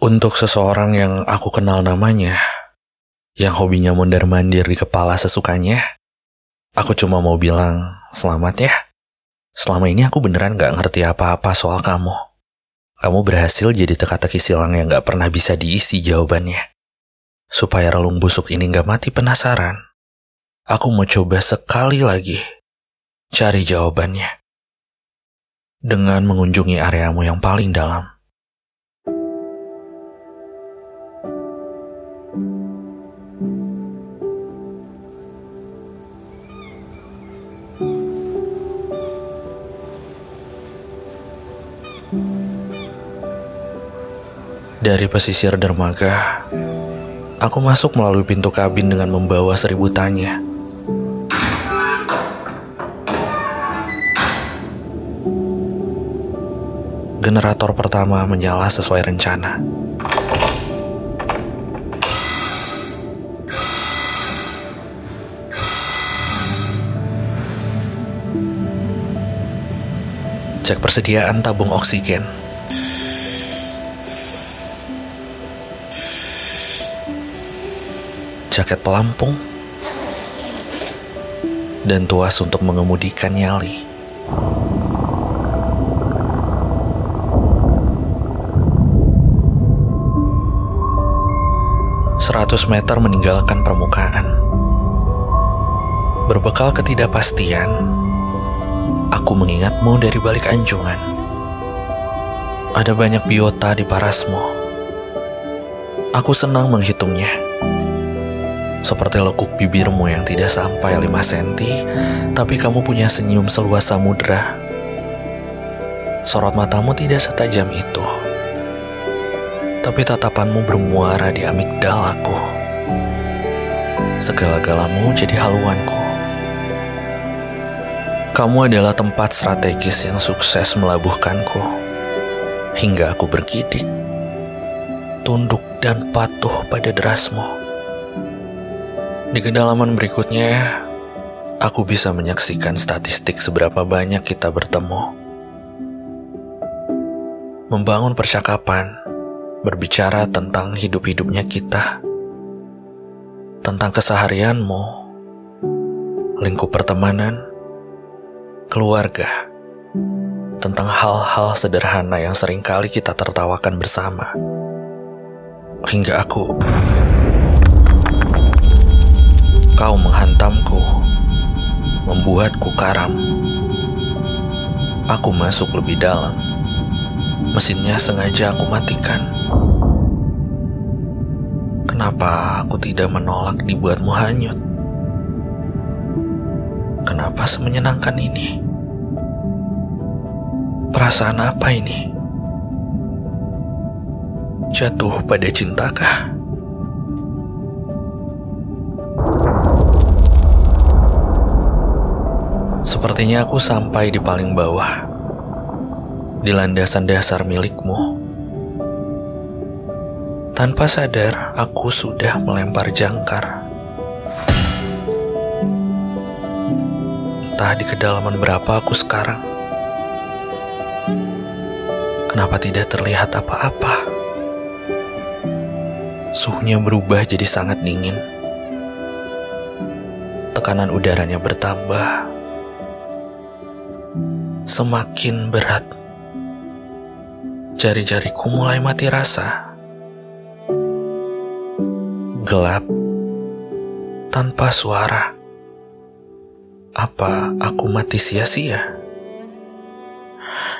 Untuk seseorang yang aku kenal namanya, yang hobinya mondar-mandir di kepala sesukanya, aku cuma mau bilang selamat ya. Selama ini aku beneran gak ngerti apa-apa soal kamu. Kamu berhasil jadi teka-teki silang yang gak pernah bisa diisi jawabannya. Supaya relung busuk ini gak mati penasaran, aku mau coba sekali lagi cari jawabannya. Dengan mengunjungi areamu yang paling dalam. Dari pesisir dermaga, aku masuk melalui pintu kabin dengan membawa seribu tanya. Generator pertama menyala sesuai rencana. Cek persediaan tabung oksigen. Jaket pelampung dan tuas untuk mengemudikan nyali. Seratus meter meninggalkan permukaan. Berbekal ketidakpastian, aku mengingatmu dari balik anjungan. Ada banyak biota di parasmu. Aku senang menghitungnya. Seperti lekuk bibirmu yang tidak sampai 5 cm, tapi kamu punya senyum seluas samudra. Sorot matamu tidak setajam itu. Tapi tatapanmu bermuara di amigdalaku. Segala-galamu jadi haluanku. Kamu adalah tempat strategis yang sukses melabuhkanku. Hingga aku bergidik, tunduk dan patuh pada derasmu. Di kedalaman berikutnya, aku bisa menyaksikan statistik seberapa banyak kita bertemu. Membangun percakapan, berbicara tentang hidup-hidupnya kita, tentang keseharianmu, lingkup pertemanan, keluarga, tentang hal-hal sederhana yang sering kali kita tertawakan bersama. Hingga aku Kau menghantamku, membuatku karam. Aku masuk lebih dalam. Mesinnya sengaja aku matikan. Kenapa aku tidak menolak dibuatmu hanyut? Kenapa semenyenangkan ini? Perasaan apa ini? Jatuh pada cintakah? Sepertinya aku sampai di paling bawah, di landasan dasar milikmu. Tanpa sadar, aku sudah melempar jangkar. Entah di kedalaman berapa aku sekarang. Kenapa tidak terlihat apa-apa? Suhunya berubah jadi sangat dingin. Tekanan udaranya bertambah semakin berat. Jari-jariku mulai mati rasa. Gelap tanpa suara. Apa aku mati sia-sia?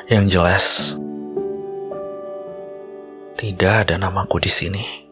Yang jelas, tidak ada namaku di sini.